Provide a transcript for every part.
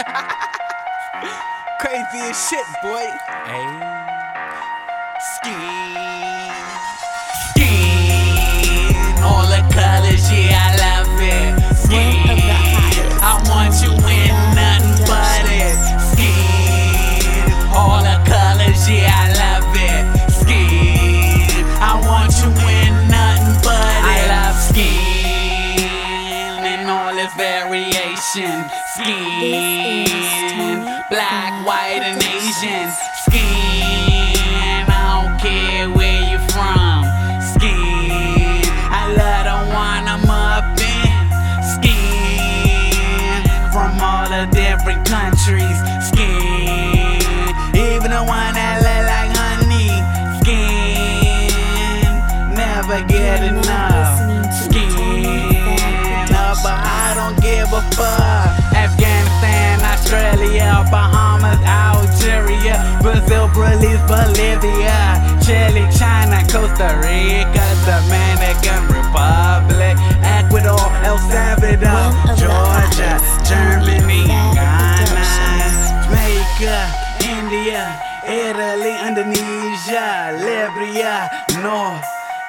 Crazy as shit, boy. Hey. Skin. Variation. Skin. Black, white, and Asian. Skin. I don't care where you're from. Skin. I love the one I'm up in. Skin. From all the different countries. Skin. Even the one that look like honey. Skin. Never get enough. A fuck. Afghanistan, Australia, Bahamas, Algeria, Brazil, Belize, Bolivia, Chile, China, Costa Rica, Dominican Republic, Ecuador, El Salvador, Georgia, Germany, Ghana, Jamaica, India, Italy, Indonesia, Libya, North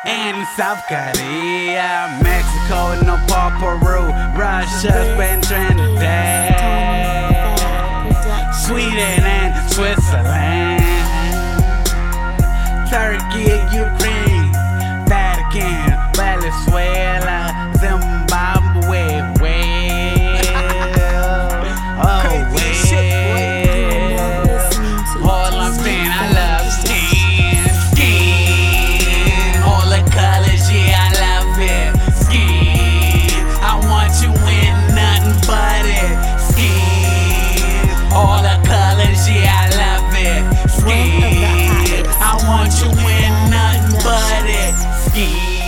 and South Korea, Mexico, Russia, Spain, Trinidad, Sweden and Switzerland, Turkey, Ukraine, yeah, I love it. Skin, I want you in nothing but it. Skin.